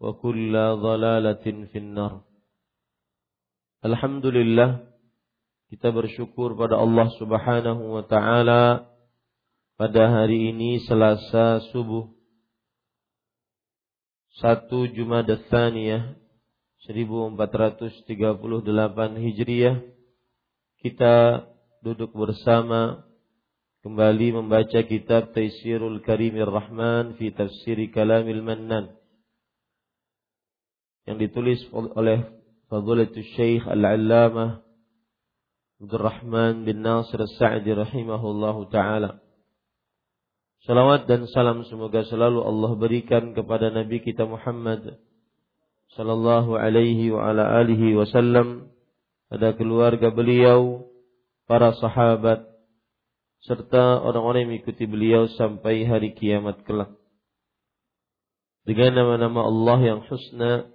وكل ضلالة في النار Alhamdulillah kita bersyukur pada Allah Subhanahu wa taala pada hari ini Selasa subuh 1 Jumada Tsaniyah 1438 Hijriah kita duduk bersama kembali membaca kitab Taisirul Karimir Rahman fi Tafsiri Kalamil Mannan yang ditulis oleh Fadilatul Syekh Al-Allamah Abdul Rahman bin Nasir As-Sa'di rahimahullahu taala. Salawat dan salam semoga selalu Allah berikan kepada Nabi kita Muhammad sallallahu alaihi wa ala alihi wasallam pada keluarga beliau, para sahabat serta orang-orang yang mengikuti beliau sampai hari kiamat kelak. Dengan nama-nama Allah yang husna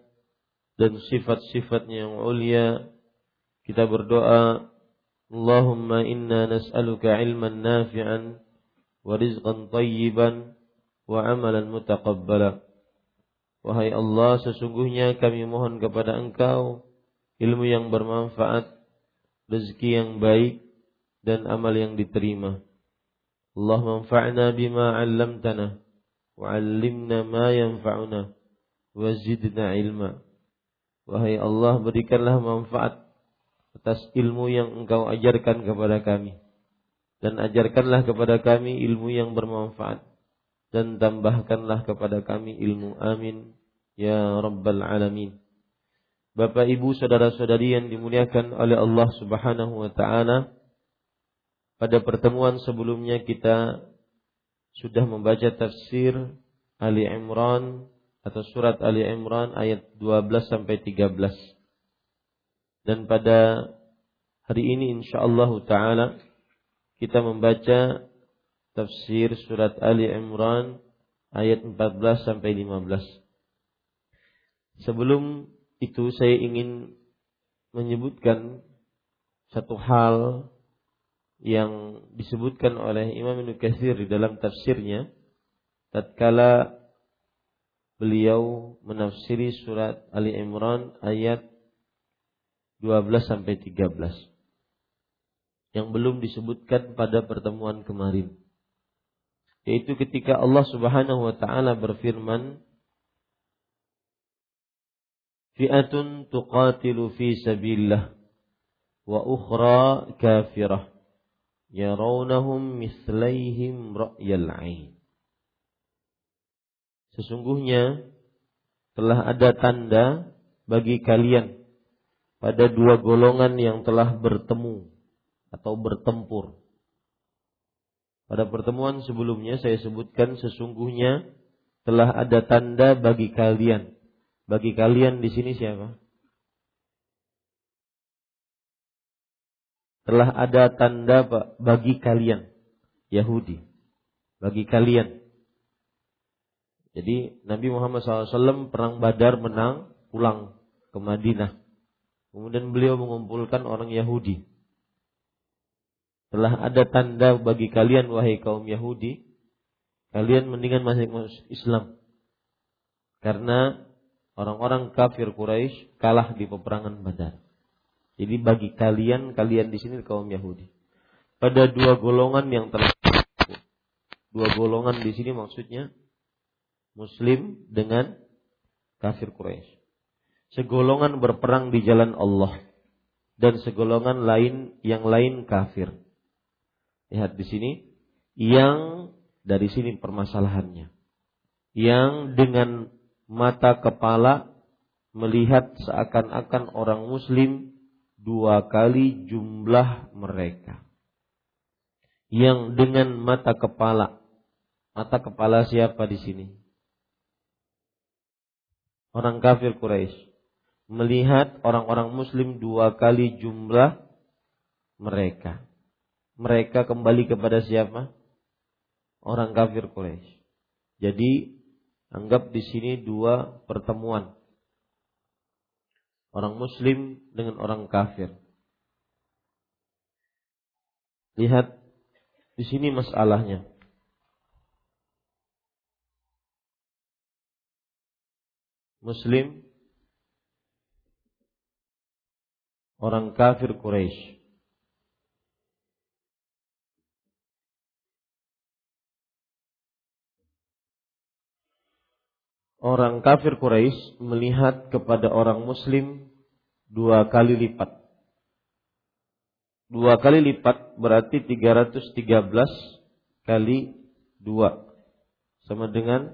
dan sifat-sifatnya yang mulia kita berdoa Allahumma inna nas'aluka ilman nafi'an wa rizqan tayyiban wa amalan mutaqabbala. Wahai Allah sesungguhnya kami mohon kepada Engkau ilmu yang bermanfaat rezeki yang baik dan amal yang diterima. Allah manfa'na bima 'allamtana wa 'allimna ma yanfa'una wa zidna ilma Wahai Allah berikanlah manfaat atas ilmu yang engkau ajarkan kepada kami. Dan ajarkanlah kepada kami ilmu yang bermanfaat. Dan tambahkanlah kepada kami ilmu. Amin. Ya Rabbal Alamin. Bapak Ibu saudara-saudari yang dimuliakan oleh Allah Subhanahu wa taala. Pada pertemuan sebelumnya kita sudah membaca tafsir Ali Imran atau surat Ali Imran ayat 12 sampai 13. Dan pada hari ini insyaallah taala kita membaca tafsir surat Ali Imran ayat 14 sampai 15. Sebelum itu saya ingin menyebutkan satu hal yang disebutkan oleh Imam Ibnu Katsir di dalam tafsirnya tatkala beliau menafsiri surat Ali Imran ayat 12 sampai 13 yang belum disebutkan pada pertemuan kemarin. Yaitu ketika Allah Subhanahu wa taala berfirman fi'atun tuqatilu fi sabilillah wa ukhra kafirah. Yarawnahum mislaihim ra'yal 'ain Sesungguhnya telah ada tanda bagi kalian pada dua golongan yang telah bertemu atau bertempur. Pada pertemuan sebelumnya saya sebutkan sesungguhnya telah ada tanda bagi kalian. Bagi kalian di sini siapa? Telah ada tanda bagi kalian Yahudi. Bagi kalian. Jadi Nabi Muhammad SAW perang Badar menang pulang ke Madinah. Kemudian beliau mengumpulkan orang Yahudi. Telah ada tanda bagi kalian wahai kaum Yahudi, kalian mendingan masuk Islam. Karena orang-orang kafir Quraisy kalah di peperangan Badar. Jadi bagi kalian, kalian di sini kaum Yahudi. Pada dua golongan yang telah dua golongan di sini maksudnya Muslim dengan kafir Quraisy segolongan berperang di jalan Allah dan segolongan lain yang lain kafir. Lihat di sini yang dari sini permasalahannya. Yang dengan mata kepala melihat seakan-akan orang muslim dua kali jumlah mereka. Yang dengan mata kepala. Mata kepala siapa di sini? Orang kafir Quraisy melihat orang-orang muslim dua kali jumlah mereka. Mereka kembali kepada siapa? Orang kafir Quraisy. Jadi anggap di sini dua pertemuan. Orang muslim dengan orang kafir. Lihat di sini masalahnya. Muslim orang kafir Quraisy. Orang kafir Quraisy melihat kepada orang muslim dua kali lipat. Dua kali lipat berarti 313 kali dua sama dengan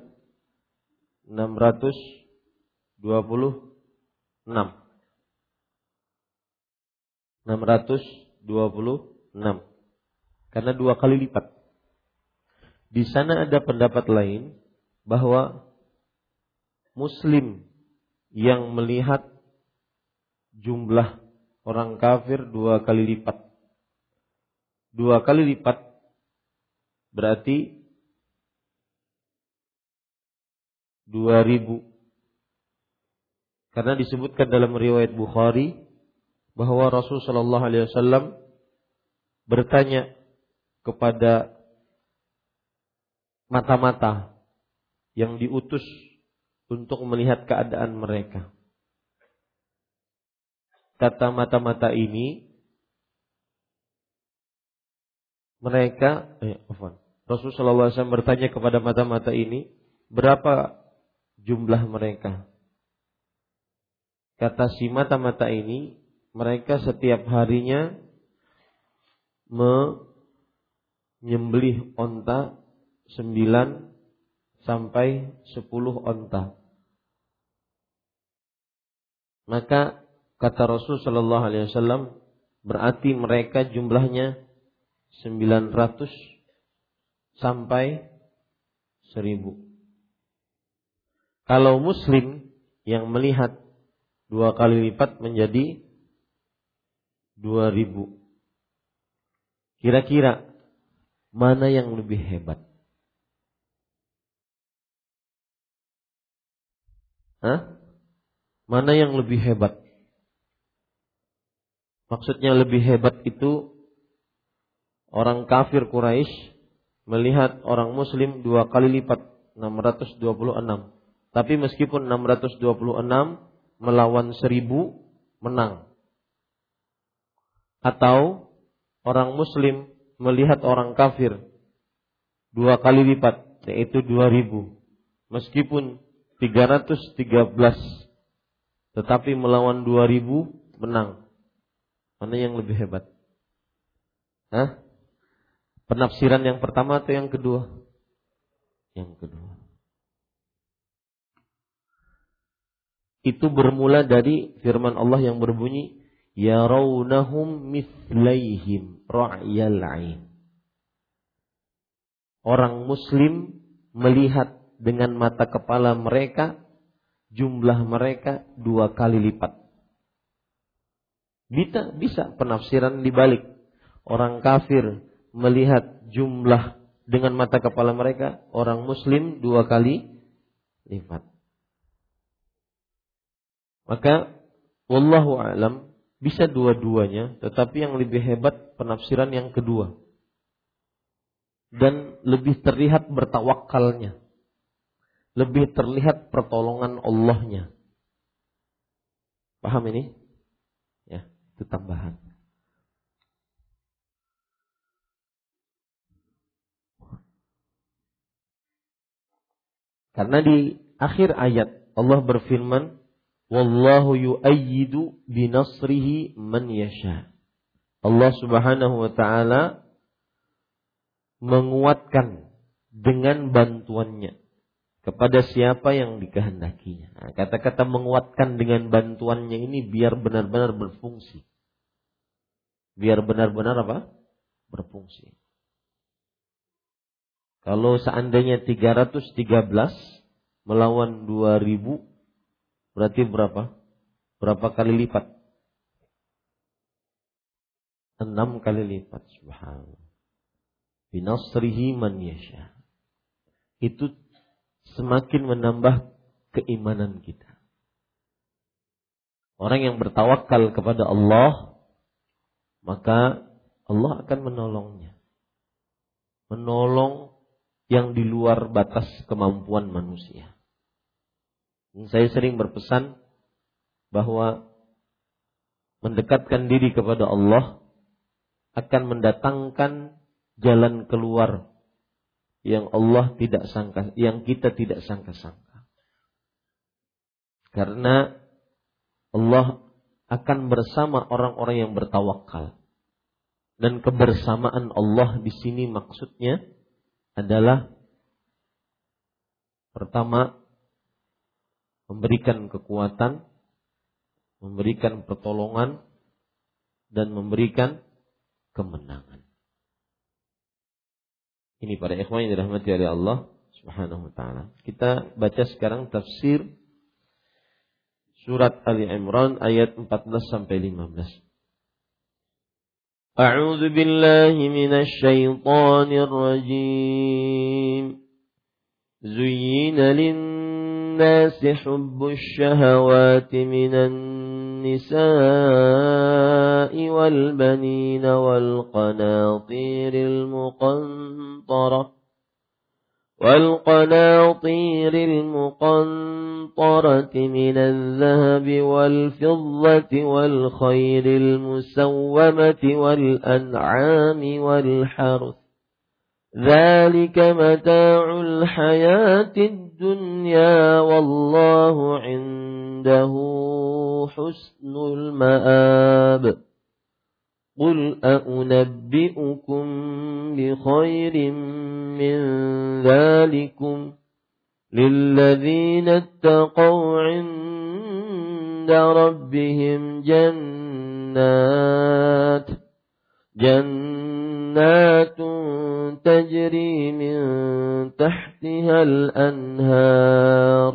626. 626 karena dua kali lipat. Di sana ada pendapat lain bahwa muslim yang melihat jumlah orang kafir dua kali lipat. Dua kali lipat berarti dua ribu. Karena disebutkan dalam riwayat Bukhari bahwa Rasul Shallallahu Alaihi Wasallam bertanya kepada mata-mata yang diutus untuk melihat keadaan mereka. Kata mata-mata ini, mereka, eh, Rasul Shallallahu Alaihi Wasallam bertanya kepada mata-mata ini, berapa jumlah mereka? Kata si mata-mata ini, mereka setiap harinya menyembelih onta sembilan sampai sepuluh onta. Maka kata Rasul Shallallahu Alaihi Wasallam berarti mereka jumlahnya sembilan ratus sampai seribu. Kalau Muslim yang melihat dua kali lipat menjadi 2000. Kira-kira mana yang lebih hebat? Hah? Mana yang lebih hebat? Maksudnya lebih hebat itu orang kafir Quraisy melihat orang muslim dua kali lipat 626. Tapi meskipun 626 melawan 1000 menang. Atau orang muslim melihat orang kafir dua kali lipat yaitu dua ribu. Meskipun tiga ratus tiga belas tetapi melawan dua ribu menang. Mana yang lebih hebat? Hah? penafsiran yang pertama atau yang kedua? Yang kedua itu bermula dari firman Allah yang berbunyi yarawnahum mithlaihim ra'yal. Orang muslim melihat dengan mata kepala mereka jumlah mereka dua kali lipat. Bisa, bisa penafsiran dibalik. Orang kafir melihat jumlah dengan mata kepala mereka, orang muslim dua kali lipat. Maka wallahu alam bisa dua-duanya, tetapi yang lebih hebat penafsiran yang kedua. Dan lebih terlihat bertawakalnya. Lebih terlihat pertolongan Allahnya. Paham ini? Ya, itu tambahan. Karena di akhir ayat Allah berfirman, Wallahu yu'ayyidu binasrihi man yasha. Allah Subhanahu wa taala menguatkan dengan bantuannya kepada siapa yang dikehendakinya. Nah, kata-kata menguatkan dengan bantuannya ini biar benar-benar berfungsi. Biar benar-benar apa? Berfungsi. Kalau seandainya 313 melawan 2000 Berarti berapa? Berapa kali lipat? Enam kali lipat. Subhanallah. Binasrihi man yasha. Itu semakin menambah keimanan kita. Orang yang bertawakal kepada Allah, maka Allah akan menolongnya. Menolong yang di luar batas kemampuan manusia. Saya sering berpesan bahwa mendekatkan diri kepada Allah akan mendatangkan jalan keluar yang Allah tidak sangka, yang kita tidak sangka-sangka. Karena Allah akan bersama orang-orang yang bertawakal. Dan kebersamaan Allah di sini maksudnya adalah pertama memberikan kekuatan, memberikan pertolongan, dan memberikan kemenangan. Ini pada ikhwan yang dirahmati oleh Allah Subhanahu wa taala. Kita baca sekarang tafsir surat Ali Imran ayat 14 sampai 15. A'udzu billahi minasy syaithanir rajim. Lin الناس حب الشهوات من النساء والبنين والقناطير المقنطرة والقناطير المقنطرة من الذهب والفضة والخير المسومة والأنعام والحرث ذلك متاع الحياة الدنيا والله عنده حسن المآب. قل أأنبئكم بخير من ذلكم للذين اتقوا عند ربهم جنات جنات تجري من تحتها الأنهار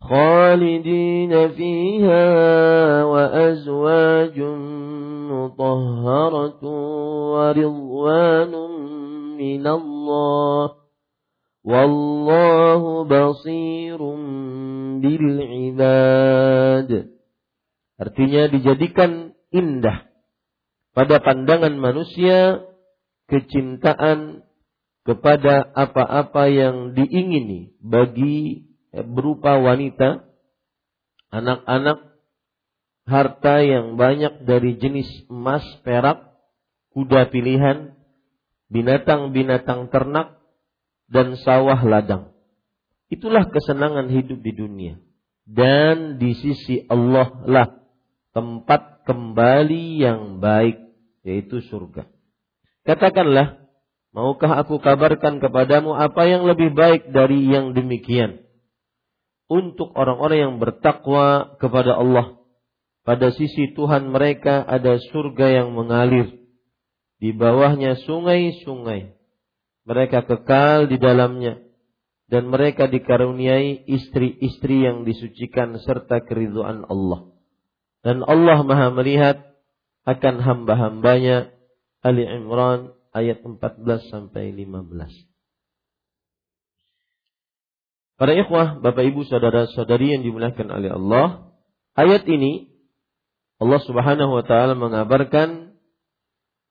خالدين فيها وأزواج مطهرة ورضوان من الله والله بصير بالعباد Artinya dijadikan indah pada pandangan manusia kecintaan kepada apa-apa yang diingini bagi eh, berupa wanita, anak-anak, harta yang banyak dari jenis emas, perak, kuda pilihan, binatang-binatang ternak, dan sawah ladang. Itulah kesenangan hidup di dunia. Dan di sisi Allah lah tempat kembali yang baik, yaitu surga. Katakanlah, maukah aku kabarkan kepadamu apa yang lebih baik dari yang demikian? untuk orang-orang yang bertakwa kepada Allah. Pada sisi Tuhan mereka ada surga yang mengalir. Di bawahnya sungai-sungai. Mereka kekal di dalamnya. Dan mereka dikaruniai istri-istri yang disucikan serta keriduan Allah. Dan Allah maha melihat akan hamba-hambanya. Ali Imran ayat 14 sampai 15. Para ikhwah, Bapak Ibu, saudara-saudari yang dimuliakan oleh Allah, ayat ini Allah Subhanahu wa taala mengabarkan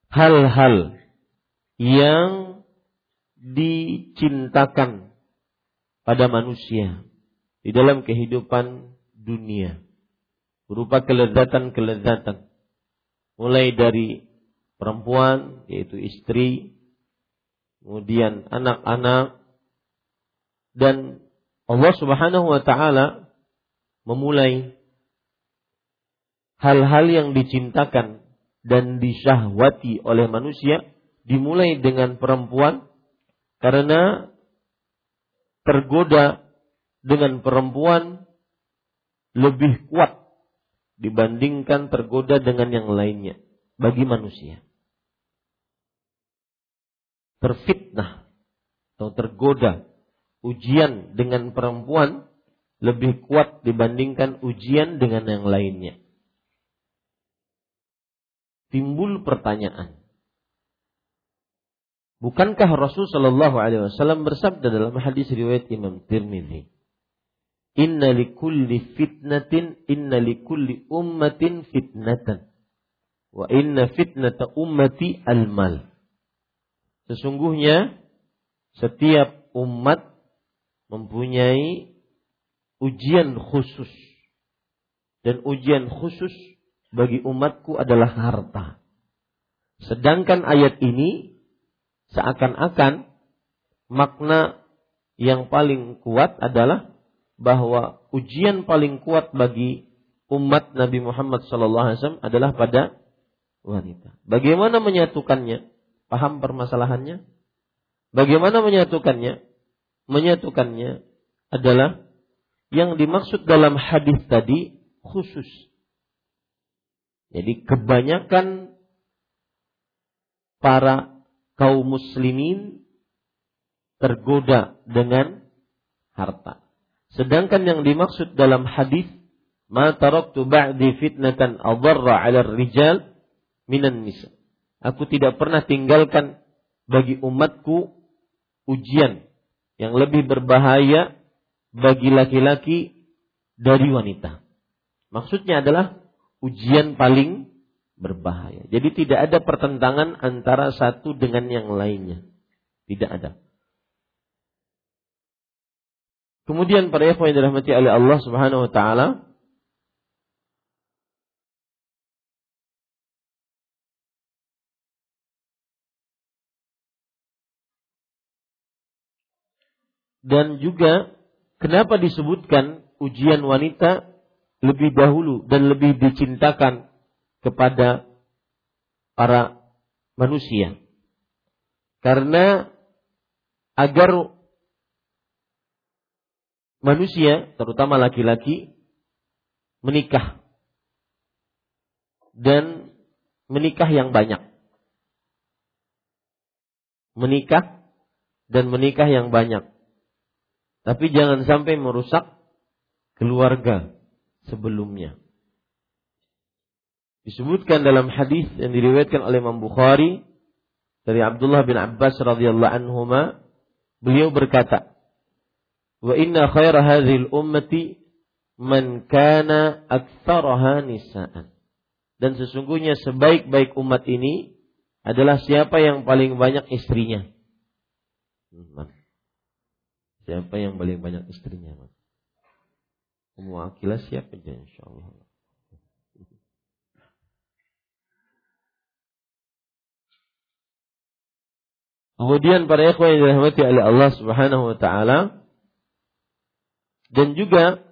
hal-hal yang dicintakan pada manusia di dalam kehidupan dunia berupa kelezatan-kelezatan mulai dari perempuan yaitu istri kemudian anak-anak dan Allah Subhanahu wa taala memulai hal-hal yang dicintakan dan disyahwati oleh manusia dimulai dengan perempuan karena tergoda dengan perempuan lebih kuat dibandingkan tergoda dengan yang lainnya bagi manusia. Terfitnah atau tergoda ujian dengan perempuan lebih kuat dibandingkan ujian dengan yang lainnya. Timbul pertanyaan. Bukankah Rasul Shallallahu Alaihi Wasallam bersabda dalam hadis riwayat Imam Tirmidzi, Inna likulli fitnatin, inna likulli ummatin fitnatan. Wa inna fitnata ummati al-mal. Sesungguhnya setiap umat mempunyai ujian khusus. Dan ujian khusus bagi umatku adalah harta. Sedangkan ayat ini seakan-akan makna yang paling kuat adalah bahwa ujian paling kuat bagi umat Nabi Muhammad SAW adalah pada wanita. Bagaimana menyatukannya? Paham permasalahannya? Bagaimana menyatukannya? menyatukannya adalah yang dimaksud dalam hadis tadi khusus. Jadi kebanyakan para kaum muslimin tergoda dengan harta. Sedangkan yang dimaksud dalam hadis ma taraktu ba'di fitnatan adarra 'ala rijal minan nisa. Aku tidak pernah tinggalkan bagi umatku ujian yang lebih berbahaya bagi laki-laki dari wanita. Maksudnya adalah ujian paling berbahaya. Jadi tidak ada pertentangan antara satu dengan yang lainnya. Tidak ada. Kemudian para ikhwan yang dirahmati oleh Allah Subhanahu wa taala, dan juga kenapa disebutkan ujian wanita lebih dahulu dan lebih dicintakan kepada para manusia. Karena agar manusia, terutama laki-laki, menikah dan menikah yang banyak. Menikah dan menikah yang banyak. Tapi jangan sampai merusak keluarga sebelumnya. Disebutkan dalam hadis yang diriwayatkan oleh Imam Bukhari dari Abdullah bin Abbas radhiyallahu anhuma, beliau berkata, "Wa inna khaira hadhil ummati man kana aktsaraha nisaan." Dan sesungguhnya sebaik-baik umat ini adalah siapa yang paling banyak istrinya. Hmm, Siapa yang paling banyak istrinya? Ummu Akilah siapa aja insya Allah. Kemudian para ikhwan yang dirahmati oleh Allah Subhanahu wa taala dan juga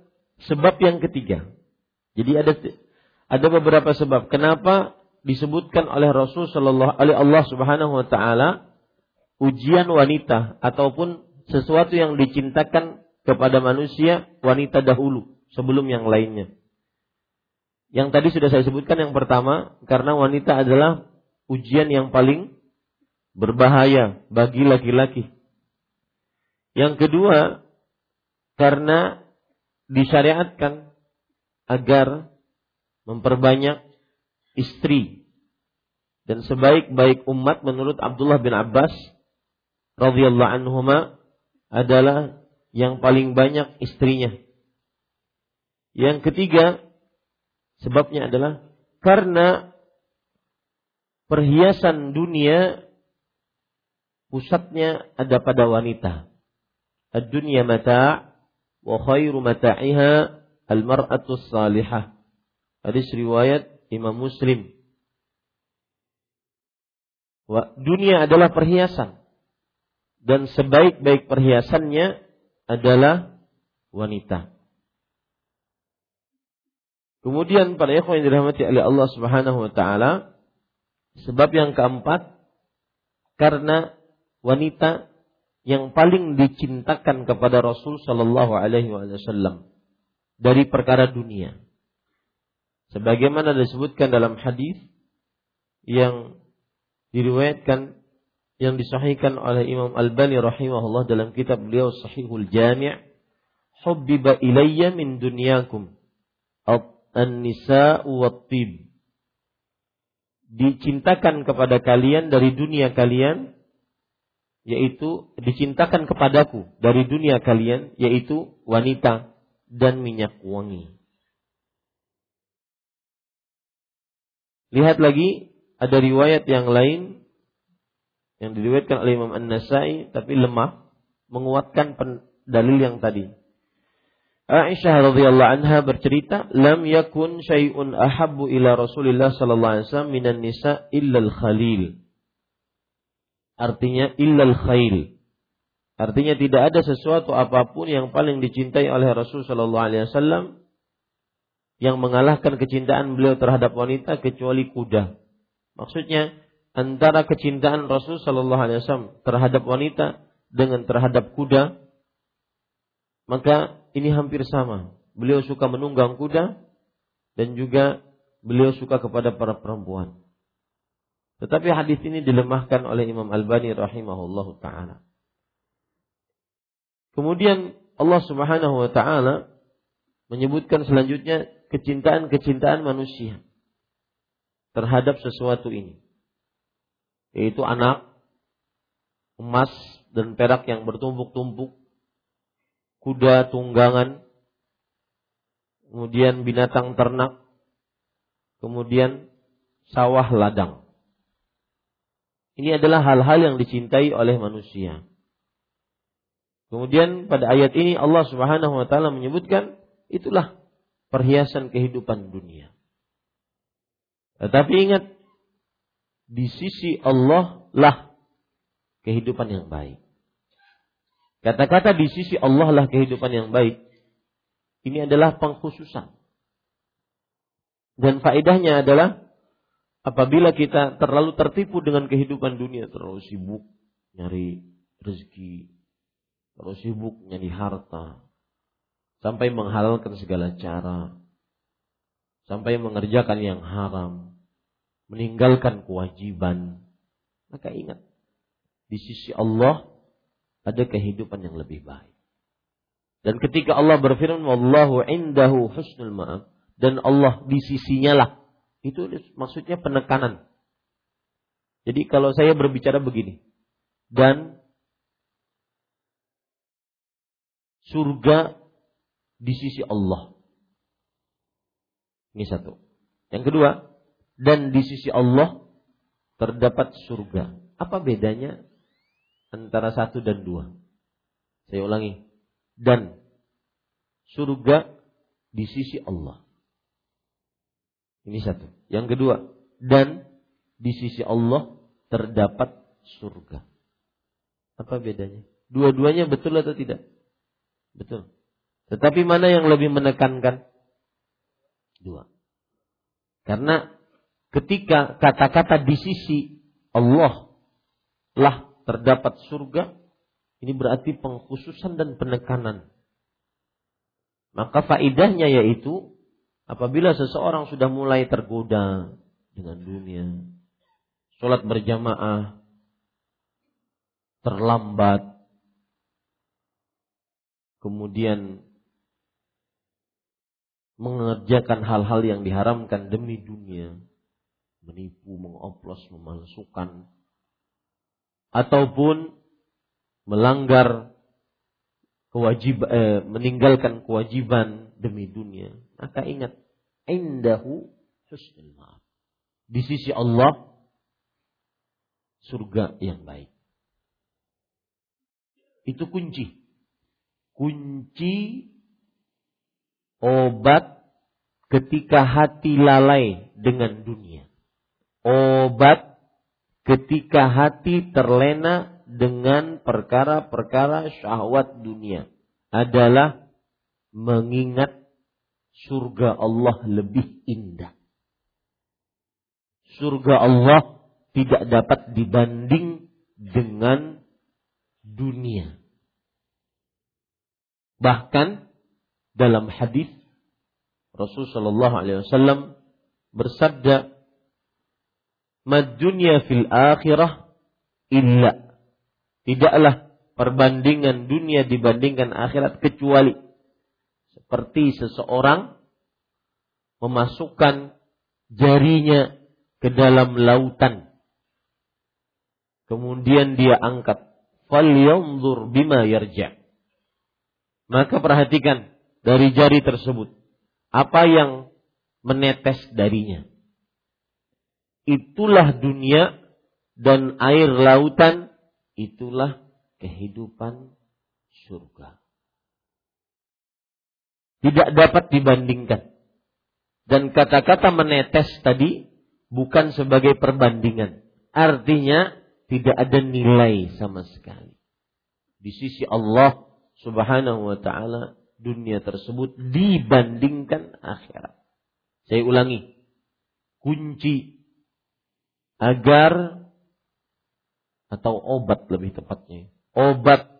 sebab yang ketiga. Jadi ada ada beberapa sebab kenapa disebutkan oleh Rasul sallallahu oleh Allah Subhanahu wa taala ujian wanita ataupun sesuatu yang dicintakan kepada manusia wanita dahulu sebelum yang lainnya. Yang tadi sudah saya sebutkan yang pertama karena wanita adalah ujian yang paling berbahaya bagi laki-laki. Yang kedua karena disyariatkan agar memperbanyak istri dan sebaik-baik umat menurut Abdullah bin Abbas radhiyallahu anhuma adalah yang paling banyak istrinya. Yang ketiga, sebabnya adalah karena perhiasan dunia pusatnya ada pada wanita. Ad-dunya mata' wa khairu mata'iha al-mar'atu salihah. Hadis riwayat Imam Muslim. Dunia adalah perhiasan dan sebaik-baik perhiasannya adalah wanita. Kemudian pada ikhwan yang dirahmati oleh Allah Subhanahu wa taala, sebab yang keempat karena wanita yang paling dicintakan kepada Rasul sallallahu alaihi wasallam dari perkara dunia. Sebagaimana disebutkan dalam hadis yang diriwayatkan yang disahihkan oleh Imam Al-Bani rahimahullah dalam kitab beliau Sahihul Jami' hubbiba ilayya min dunyakum an-nisa'u wat-tib dicintakan kepada kalian dari dunia kalian yaitu dicintakan kepadaku dari dunia kalian yaitu wanita dan minyak wangi. Lihat lagi ada riwayat yang lain yang diriwayatkan oleh Imam An-Nasai tapi lemah menguatkan dalil yang tadi. Aisyah radhiyallahu anha bercerita, "Lam yakun syai'un ahabbu ila Rasulillah sallallahu alaihi wasallam minan nisa illa al-khalil." Artinya illa al-khail. Artinya tidak ada sesuatu apa pun yang paling dicintai oleh Rasul sallallahu alaihi wasallam yang mengalahkan kecintaan beliau terhadap wanita kecuali kuda. Maksudnya antara kecintaan Rasul Shallallahu Alaihi Wasallam terhadap wanita dengan terhadap kuda, maka ini hampir sama. Beliau suka menunggang kuda dan juga beliau suka kepada para perempuan. Tetapi hadis ini dilemahkan oleh Imam Al-Bani rahimahullahu taala. Kemudian Allah Subhanahu wa taala menyebutkan selanjutnya kecintaan-kecintaan manusia terhadap sesuatu ini yaitu anak, emas dan perak yang bertumpuk-tumpuk, kuda tunggangan, kemudian binatang ternak, kemudian sawah ladang. Ini adalah hal-hal yang dicintai oleh manusia. Kemudian pada ayat ini Allah Subhanahu wa taala menyebutkan itulah perhiasan kehidupan dunia. Tetapi ingat di sisi Allah lah kehidupan yang baik. Kata-kata di sisi Allah lah kehidupan yang baik. Ini adalah pengkhususan. Dan faedahnya adalah apabila kita terlalu tertipu dengan kehidupan dunia, terlalu sibuk nyari rezeki, terlalu sibuk nyari harta, sampai menghalalkan segala cara, sampai mengerjakan yang haram, meninggalkan kewajiban, maka ingat di sisi Allah ada kehidupan yang lebih baik. Dan ketika Allah berfirman wallahu indahu husnul ma'ab dan Allah di sisinya lah itu maksudnya penekanan. Jadi kalau saya berbicara begini dan surga di sisi Allah. Ini satu. Yang kedua, dan di sisi Allah terdapat surga. Apa bedanya antara satu dan dua? Saya ulangi. Dan surga di sisi Allah. Ini satu. Yang kedua, dan di sisi Allah terdapat surga. Apa bedanya? Dua-duanya betul atau tidak? Betul. Tetapi mana yang lebih menekankan? Dua. Karena ketika kata-kata di sisi Allah lah terdapat surga, ini berarti pengkhususan dan penekanan Maka faidahnya yaitu apabila seseorang sudah mulai tergoda dengan dunia, sholat berjamaah terlambat, kemudian mengerjakan hal-hal yang diharamkan demi dunia, menipu, mengoplos, memalsukan, ataupun melanggar kewajiban, eh, meninggalkan kewajiban demi dunia, maka ingat, indahu husnul maaf. Di sisi Allah surga yang baik. Itu kunci. Kunci obat ketika hati lalai dengan dunia. Obat ketika hati terlena dengan perkara-perkara syahwat dunia adalah mengingat surga Allah lebih indah. Surga Allah tidak dapat dibanding dengan dunia. Bahkan dalam hadis Rasul Shallallahu Alaihi Wasallam bersabda, "Mad fil akhirah illa." Tidaklah perbandingan dunia dibandingkan akhirat kecuali seperti seseorang memasukkan jarinya ke dalam lautan. Kemudian dia angkat. Falyanzur bima yarja'. Maka perhatikan dari jari tersebut. Apa yang menetes darinya. Itulah dunia dan air lautan. Itulah kehidupan surga. Tidak dapat dibandingkan. Dan kata-kata menetes tadi bukan sebagai perbandingan. Artinya tidak ada nilai sama sekali. Di sisi Allah subhanahu wa ta'ala dunia tersebut dibandingkan akhirat. Saya ulangi. Kunci agar atau obat lebih tepatnya. Obat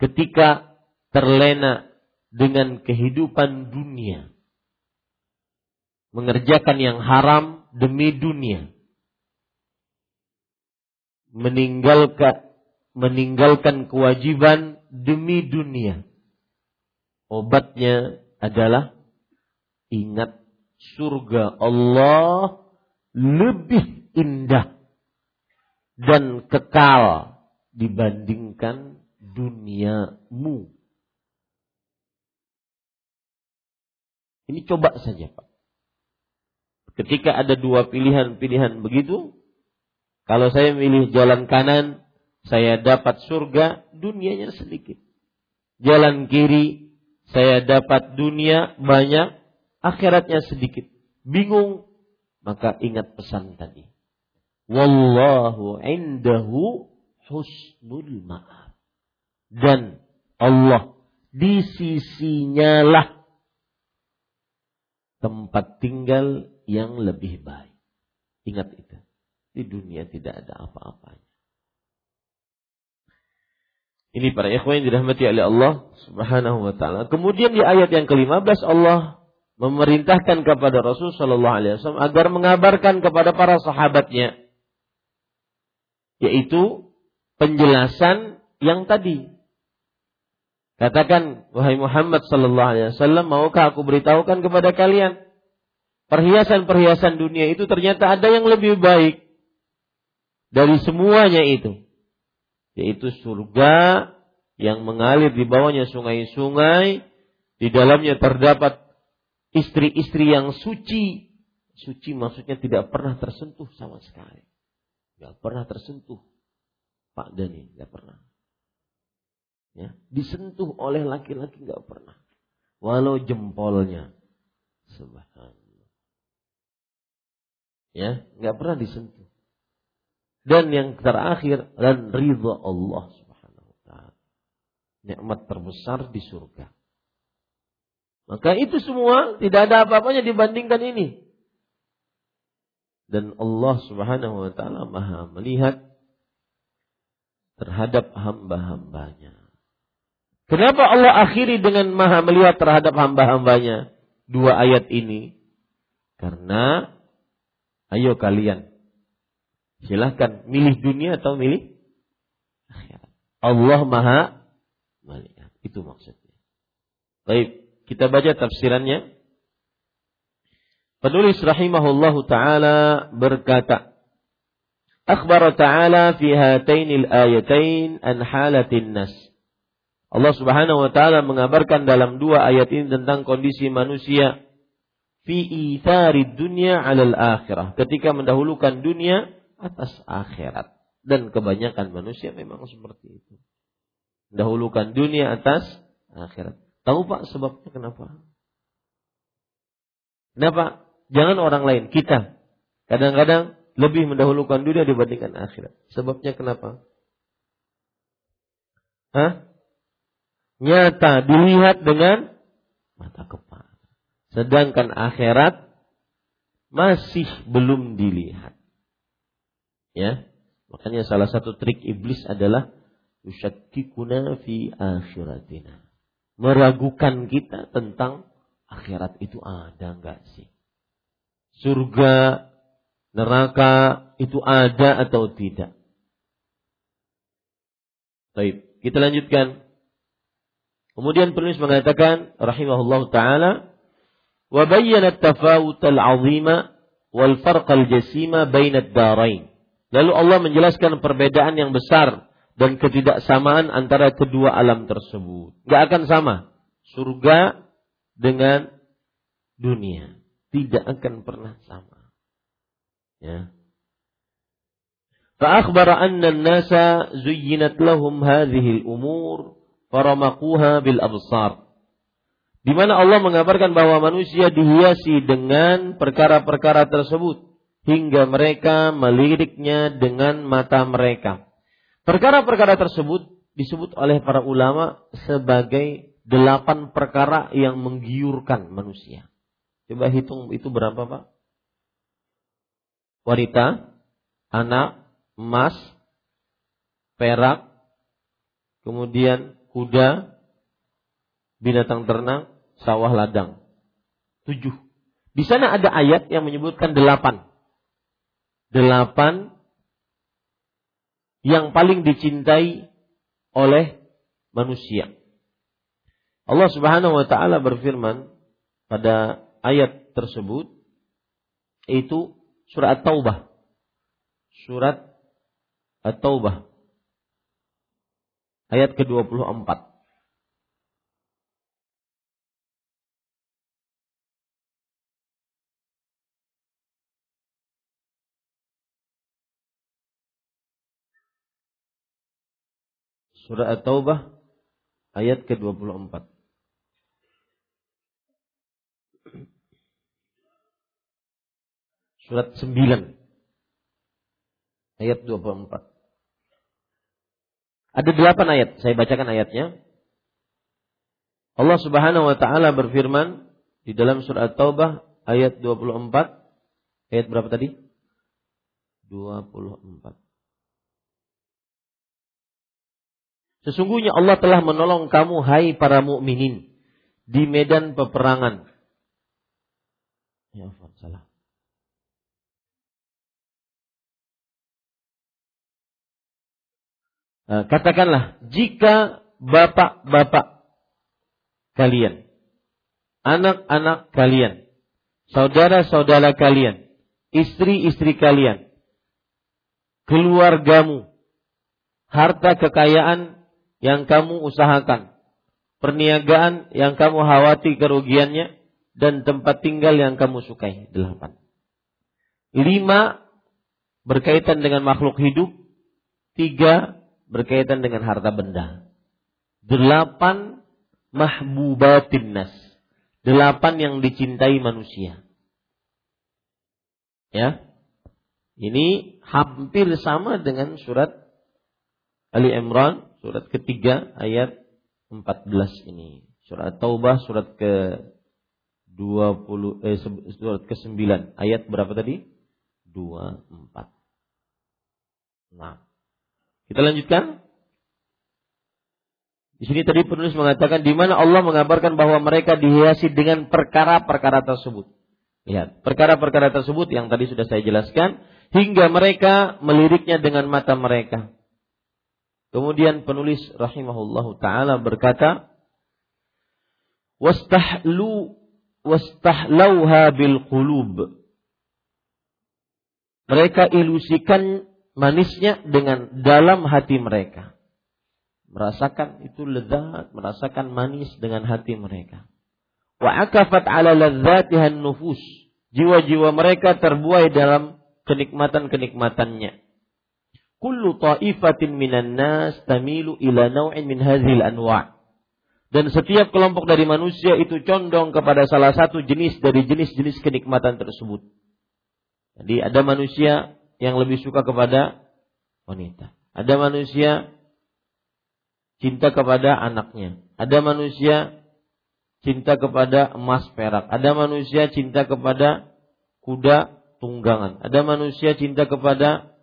ketika terlena dengan kehidupan dunia. Mengerjakan yang haram demi dunia. Meninggalkan meninggalkan kewajiban demi dunia Obatnya adalah ingat surga Allah lebih indah dan kekal dibandingkan duniamu. Ini coba saja Pak. Ketika ada dua pilihan-pilihan begitu, kalau saya milih jalan kanan, saya dapat surga, dunianya sedikit. Jalan kiri, saya dapat dunia banyak, akhiratnya sedikit. Bingung, maka ingat pesan tadi. Wallahu indahu husnul ma'ab. Dan Allah di sisinya lah tempat tinggal yang lebih baik. Ingat itu. Di dunia tidak ada apa-apanya. Ini para ikhwan yang dirahmati oleh Allah Subhanahu wa taala. Kemudian di ayat yang ke-15 Allah memerintahkan kepada Rasul sallallahu alaihi wasallam agar mengabarkan kepada para sahabatnya yaitu penjelasan yang tadi. Katakan, wahai Muhammad sallallahu alaihi wasallam, maukah aku beritahukan kepada kalian perhiasan-perhiasan dunia itu ternyata ada yang lebih baik dari semuanya itu yaitu surga yang mengalir di bawahnya sungai-sungai, di dalamnya terdapat istri-istri yang suci. Suci maksudnya tidak pernah tersentuh sama sekali. Tidak pernah tersentuh. Pak Dani, tidak pernah. Ya, disentuh oleh laki-laki nggak pernah. Walau jempolnya. Subhanallah. Ya, nggak pernah disentuh. Dan yang terakhir dan ridha Allah Subhanahu wa taala. Nikmat terbesar di surga. Maka itu semua tidak ada apa-apanya dibandingkan ini. Dan Allah Subhanahu wa taala Maha melihat terhadap hamba-hambanya. Kenapa Allah akhiri dengan maha melihat terhadap hamba-hambanya? Dua ayat ini. Karena, ayo kalian. Silahkan milih dunia atau milih akhirat. Allah maha melihat. Itu maksudnya. Baik, kita baca tafsirannya. Penulis rahimahullahu taala berkata, Akhbar ta'ala fi hatainil ayatain an halatin nas. Allah Subhanahu wa taala mengabarkan dalam dua ayat ini tentang kondisi manusia fi ithari dunya 'alal akhirah, ketika mendahulukan dunia atas akhirat. Dan kebanyakan manusia memang seperti itu. Mendahulukan dunia atas akhirat. Tahu Pak sebabnya kenapa? Kenapa? Jangan orang lain, kita. Kadang-kadang lebih mendahulukan dunia dibandingkan akhirat. Sebabnya kenapa? Hah? Nyata dilihat dengan mata kepala. Sedangkan akhirat masih belum dilihat. Ya. Makanya salah satu trik iblis adalah yushakkikuna fi akhiratina. Meragukan kita tentang akhirat itu ada enggak sih? Surga, neraka itu ada atau tidak? Baik, kita lanjutkan. Kemudian penulis mengatakan rahimahullah taala wa bayyana at-tafawut al-'azima wal farq al-jasima baina ad-darain. Lalu Allah menjelaskan perbedaan yang besar dan ketidaksamaan antara kedua alam tersebut. Gak akan sama. Surga dengan dunia. Tidak akan pernah sama. Ya. فأخبر أن الناس زينت لهم هذه الأمور faramaquha bil absar. Di mana Allah mengabarkan bahwa manusia dihiasi dengan perkara-perkara tersebut hingga mereka meliriknya dengan mata mereka. Perkara-perkara tersebut disebut oleh para ulama sebagai delapan perkara yang menggiurkan manusia. Coba hitung itu berapa Pak? Wanita, anak, emas, perak, kemudian kuda, binatang ternak, sawah ladang. Tujuh. Di sana ada ayat yang menyebutkan delapan. Delapan yang paling dicintai oleh manusia. Allah Subhanahu wa taala berfirman pada ayat tersebut itu surat At-Taubah. Surat At-Taubah ayat ke-24. Surah At-Taubah ayat ke-24. Surat 9 ayat 24. Ada delapan ayat. Saya bacakan ayatnya. Allah Subhanahu wa taala berfirman di dalam surat Taubah ayat 24 ayat berapa tadi? 24. Sesungguhnya Allah telah menolong kamu hai para mukminin di medan peperangan. Ya, salah. Katakanlah jika bapak-bapak kalian, anak-anak kalian, saudara-saudara kalian, istri-istri kalian, keluargamu, harta kekayaan yang kamu usahakan, perniagaan yang kamu khawati kerugiannya, dan tempat tinggal yang kamu sukai. Delapan. Lima berkaitan dengan makhluk hidup. Tiga berkaitan dengan harta benda. Delapan mahbubatin nas. Delapan yang dicintai manusia. Ya. Ini hampir sama dengan surat Ali Imran, surat ketiga ayat 14 ini. Surat Taubah surat ke 20 eh, surat ke-9 ayat berapa tadi? 24. Nah, kita lanjutkan. Di sini tadi penulis mengatakan di mana Allah mengabarkan bahwa mereka dihiasi dengan perkara-perkara tersebut. Lihat, perkara-perkara tersebut yang tadi sudah saya jelaskan hingga mereka meliriknya dengan mata mereka. Kemudian penulis rahimahullahu taala berkata, "Wastahlu wastahlauha bil qulub." Mereka ilusikan manisnya dengan dalam hati mereka merasakan itu lezat, merasakan manis dengan hati mereka. Wa akafat ala ladzatihan nufus. Jiwa-jiwa mereka terbuai dalam kenikmatan-kenikmatannya. Kullu ta'ifatin minan nas tamilu ila naw'in min hadhil anwa'. Dan setiap kelompok dari manusia itu condong kepada salah satu jenis dari jenis-jenis kenikmatan tersebut. Jadi ada manusia yang lebih suka kepada wanita. Ada manusia cinta kepada anaknya. Ada manusia cinta kepada emas perak. Ada manusia cinta kepada kuda tunggangan. Ada manusia cinta kepada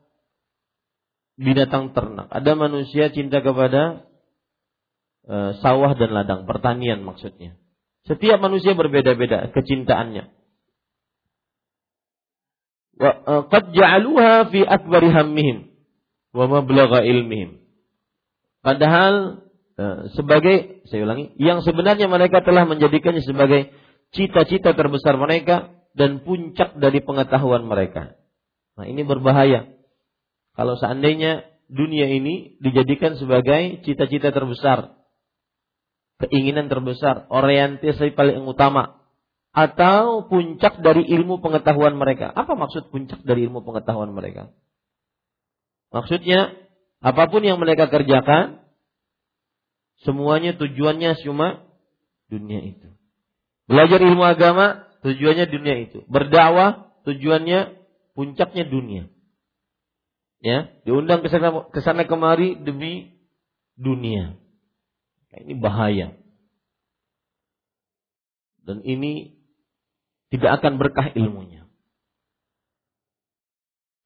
binatang ternak. Ada manusia cinta kepada e, sawah dan ladang, pertanian maksudnya. Setiap manusia berbeda-beda kecintaannya. E, qad ja'aluha fi akbari hammihim wa mablagha ilmihim. Padahal eh, sebagai saya ulangi, yang sebenarnya mereka telah menjadikannya sebagai cita-cita terbesar mereka dan puncak dari pengetahuan mereka. Nah, ini berbahaya. Kalau seandainya dunia ini dijadikan sebagai cita-cita terbesar, keinginan terbesar, orientasi paling utama, atau puncak dari ilmu pengetahuan mereka. Apa maksud puncak dari ilmu pengetahuan mereka? Maksudnya Apa pun yang mereka kerjakan, semuanya tujuannya cuma dunia itu. Belajar ilmu agama, tujuannya dunia itu. Berdakwah, tujuannya puncaknya dunia. Ya, diundang ke sana, ke sana kemari demi dunia. Ini bahaya. Dan ini tidak akan berkah ilmunya.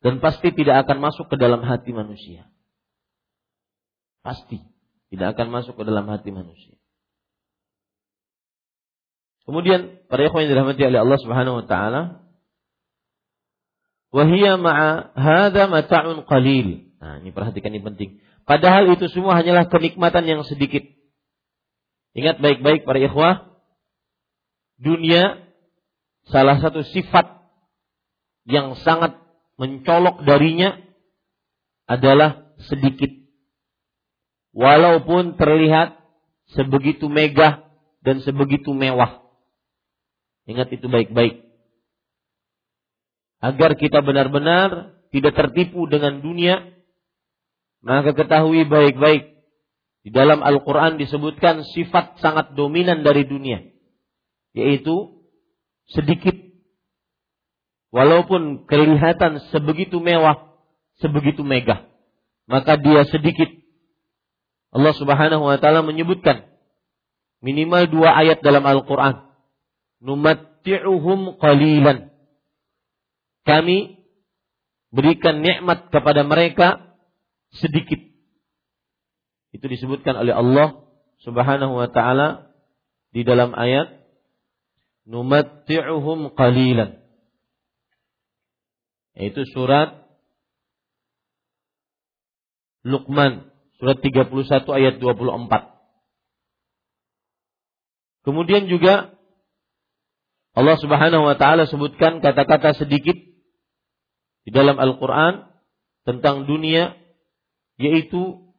Dan pasti tidak akan masuk ke dalam hati manusia. Pasti tidak akan masuk ke dalam hati manusia. Kemudian para ikhwan yang dirahmati oleh Allah Subhanahu wa taala wahia ma'a hadza mata'un qalil. Nah, ini perhatikan ini penting. Padahal itu semua hanyalah kenikmatan yang sedikit. Ingat baik-baik para ikhwah, dunia salah satu sifat yang sangat mencolok darinya adalah sedikit walaupun terlihat sebegitu megah dan sebegitu mewah. Ingat itu baik-baik. Agar kita benar-benar tidak tertipu dengan dunia, maka ketahui baik-baik. Di dalam Al-Quran disebutkan sifat sangat dominan dari dunia. Yaitu sedikit. Walaupun kelihatan sebegitu mewah, sebegitu megah. Maka dia sedikit Allah Subhanahu wa taala menyebutkan minimal dua ayat dalam Al-Qur'an. Numatti'uhum qalilan. Kami berikan nikmat kepada mereka sedikit. Itu disebutkan oleh Allah Subhanahu wa taala di dalam ayat numatti'uhum qalilan. Yaitu surat Luqman Surat 31 ayat 24. Kemudian juga Allah Subhanahu wa taala sebutkan kata-kata sedikit di dalam Al-Qur'an tentang dunia yaitu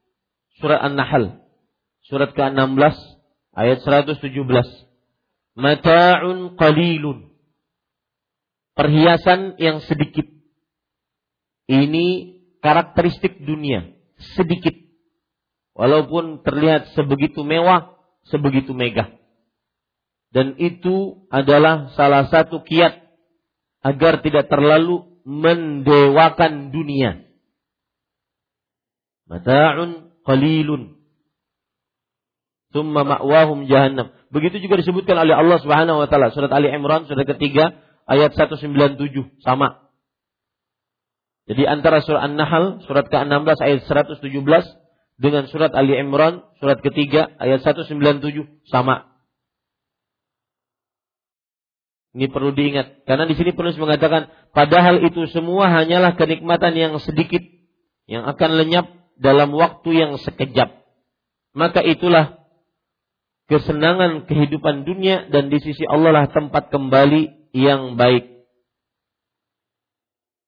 surat An-Nahl surat ke-16 ayat 117. Mata'un qalilun. Perhiasan yang sedikit. Ini karakteristik dunia, sedikit. Walaupun terlihat sebegitu mewah, sebegitu megah. Dan itu adalah salah satu kiat agar tidak terlalu mendewakan dunia. Mata'un qalilun. Thumma ma'wahum jahannam. Begitu juga disebutkan oleh Allah Subhanahu wa taala surat Ali Imran surat ketiga ayat 197 sama. Jadi antara surah An-Nahl surat ke-16 ayat 117 dengan surat Ali Imran surat ketiga ayat 197 sama. Ini perlu diingat karena di sini penulis mengatakan padahal itu semua hanyalah kenikmatan yang sedikit yang akan lenyap dalam waktu yang sekejap. Maka itulah kesenangan kehidupan dunia dan di sisi Allah lah tempat kembali yang baik.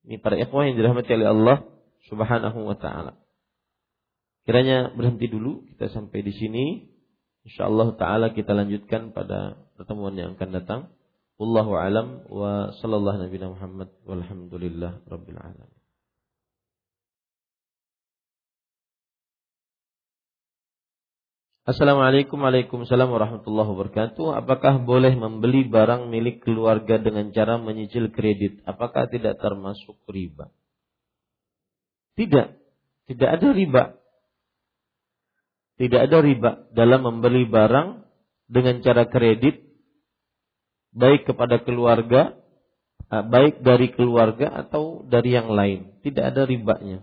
Ini para ikhwah yang dirahmati oleh Allah Subhanahu wa taala. Kiranya berhenti dulu kita sampai di sini. Insyaallah taala kita lanjutkan pada pertemuan yang akan datang. Wallahu alam wa sallallahu nabi Muhammad walhamdulillah rabbil alamin. Assalamualaikum Waalaikumsalam warahmatullahi wabarakatuh. Apakah boleh membeli barang milik keluarga dengan cara menyicil kredit? Apakah tidak termasuk riba? Tidak. Tidak ada riba. Tidak ada riba dalam membeli barang dengan cara kredit baik kepada keluarga, eh, baik dari keluarga atau dari yang lain. Tidak ada ribanya.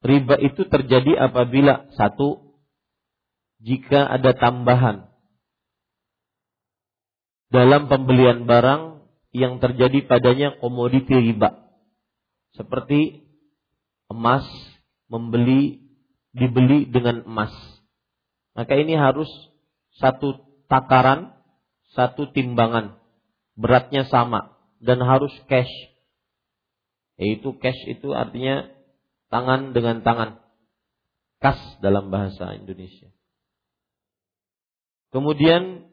Riba itu terjadi apabila satu jika ada tambahan dalam pembelian barang yang terjadi padanya komoditi riba. Seperti emas membeli dibeli dengan emas. Maka ini harus satu takaran, satu timbangan. Beratnya sama dan harus cash. Yaitu cash itu artinya tangan dengan tangan. Kas dalam bahasa Indonesia. Kemudian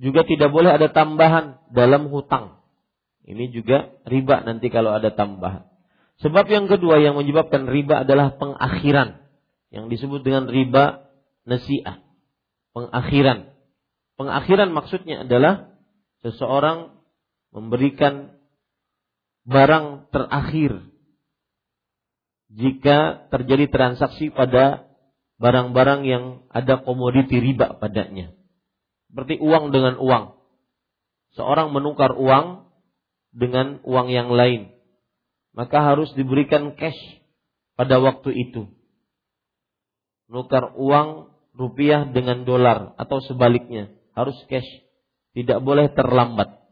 juga tidak boleh ada tambahan dalam hutang. Ini juga riba nanti kalau ada tambahan. Sebab yang kedua yang menyebabkan riba adalah pengakhiran yang disebut dengan riba nasi'ah. Pengakhiran. Pengakhiran maksudnya adalah seseorang memberikan barang terakhir jika terjadi transaksi pada barang-barang yang ada komoditi riba padanya. Seperti uang dengan uang. Seorang menukar uang dengan uang yang lain. Maka harus diberikan cash pada waktu itu. Nukar uang rupiah dengan dolar atau sebaliknya. Harus cash. Tidak boleh terlambat.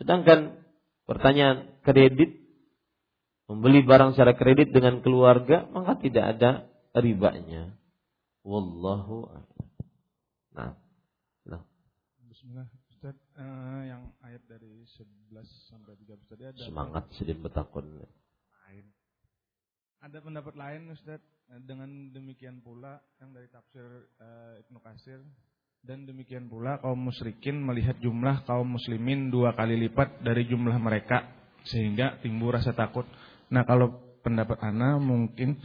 Sedangkan pertanyaan kredit? Membeli barang secara kredit dengan keluarga maka tidak ada ribanya. Wallahu a'lam. Nah Bismillah Ustaz uh, yang ayat dari 11 sampai 13 tadi ada semangat sedih betakun. Ada pendapat lain Ustaz dengan demikian pula yang dari tafsir uh, Ibnu Kasir dan demikian pula kaum musyrikin melihat jumlah kaum muslimin dua kali lipat dari jumlah mereka sehingga timbul rasa takut. Nah, kalau pendapat ana mungkin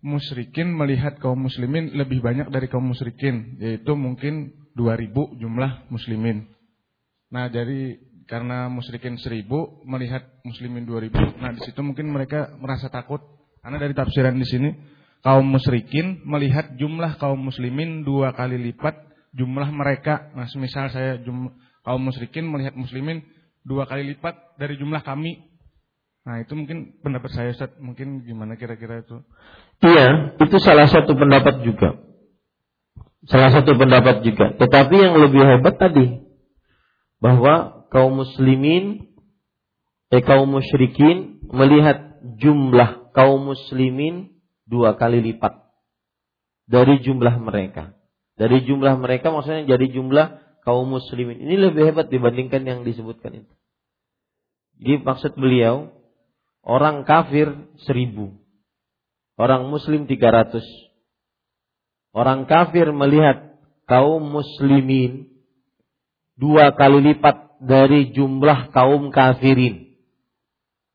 musyrikin melihat kaum muslimin lebih banyak dari kaum musyrikin yaitu mungkin 2000 jumlah muslimin. Nah, dari karena musyrikin 1000 melihat muslimin 2000. Nah, di situ mungkin mereka merasa takut karena dari tafsiran di sini kaum musyrikin melihat jumlah kaum muslimin dua kali lipat jumlah mereka. Nah, misal saya jum, kaum musyrikin melihat muslimin dua kali lipat dari jumlah kami. Nah, itu mungkin pendapat saya Ustaz. Mungkin gimana kira-kira itu? Iya, itu salah satu pendapat juga. Salah satu pendapat juga. Tetapi yang lebih hebat tadi bahwa kaum muslimin eh kaum musyrikin melihat jumlah kaum muslimin dua kali lipat dari jumlah mereka. Dari jumlah mereka maksudnya jadi jumlah kaum muslimin. Ini lebih hebat dibandingkan yang disebutkan itu. Jadi maksud beliau, orang kafir seribu. Orang muslim tiga ratus. Orang kafir melihat kaum muslimin dua kali lipat dari jumlah kaum kafirin.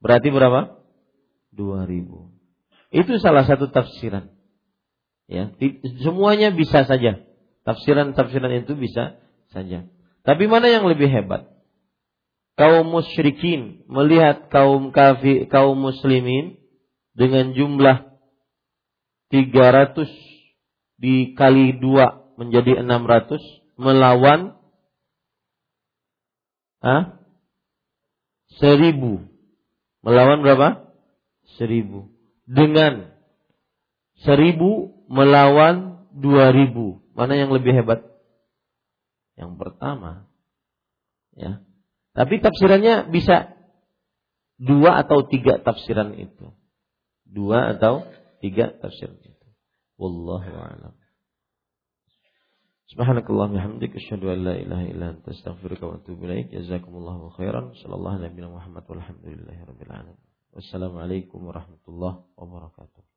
Berarti berapa? 2000. Itu salah satu tafsiran. Ya, semuanya bisa saja. Tafsiran-tafsiran itu bisa saja. Tapi mana yang lebih hebat? Kaum musyrikin melihat kaum kafir, kaum muslimin dengan jumlah 300 dikali dua menjadi 600 melawan ah, 1000 melawan berapa? seribu. Dengan seribu melawan dua ribu. Mana yang lebih hebat? Yang pertama. Ya. Tapi tafsirannya bisa dua atau tiga tafsiran itu. Dua atau tiga tafsiran itu. Wallahu a'lam. Subhanakallah bihamdika asyhadu an la ilaha illa anta astaghfiruka wa atubu ilaik. Jazakumullahu khairan. Sallallahu alaihi Muhammad walhamdulillahi rabbil alamin. Warahmatullahi wabarakatuh.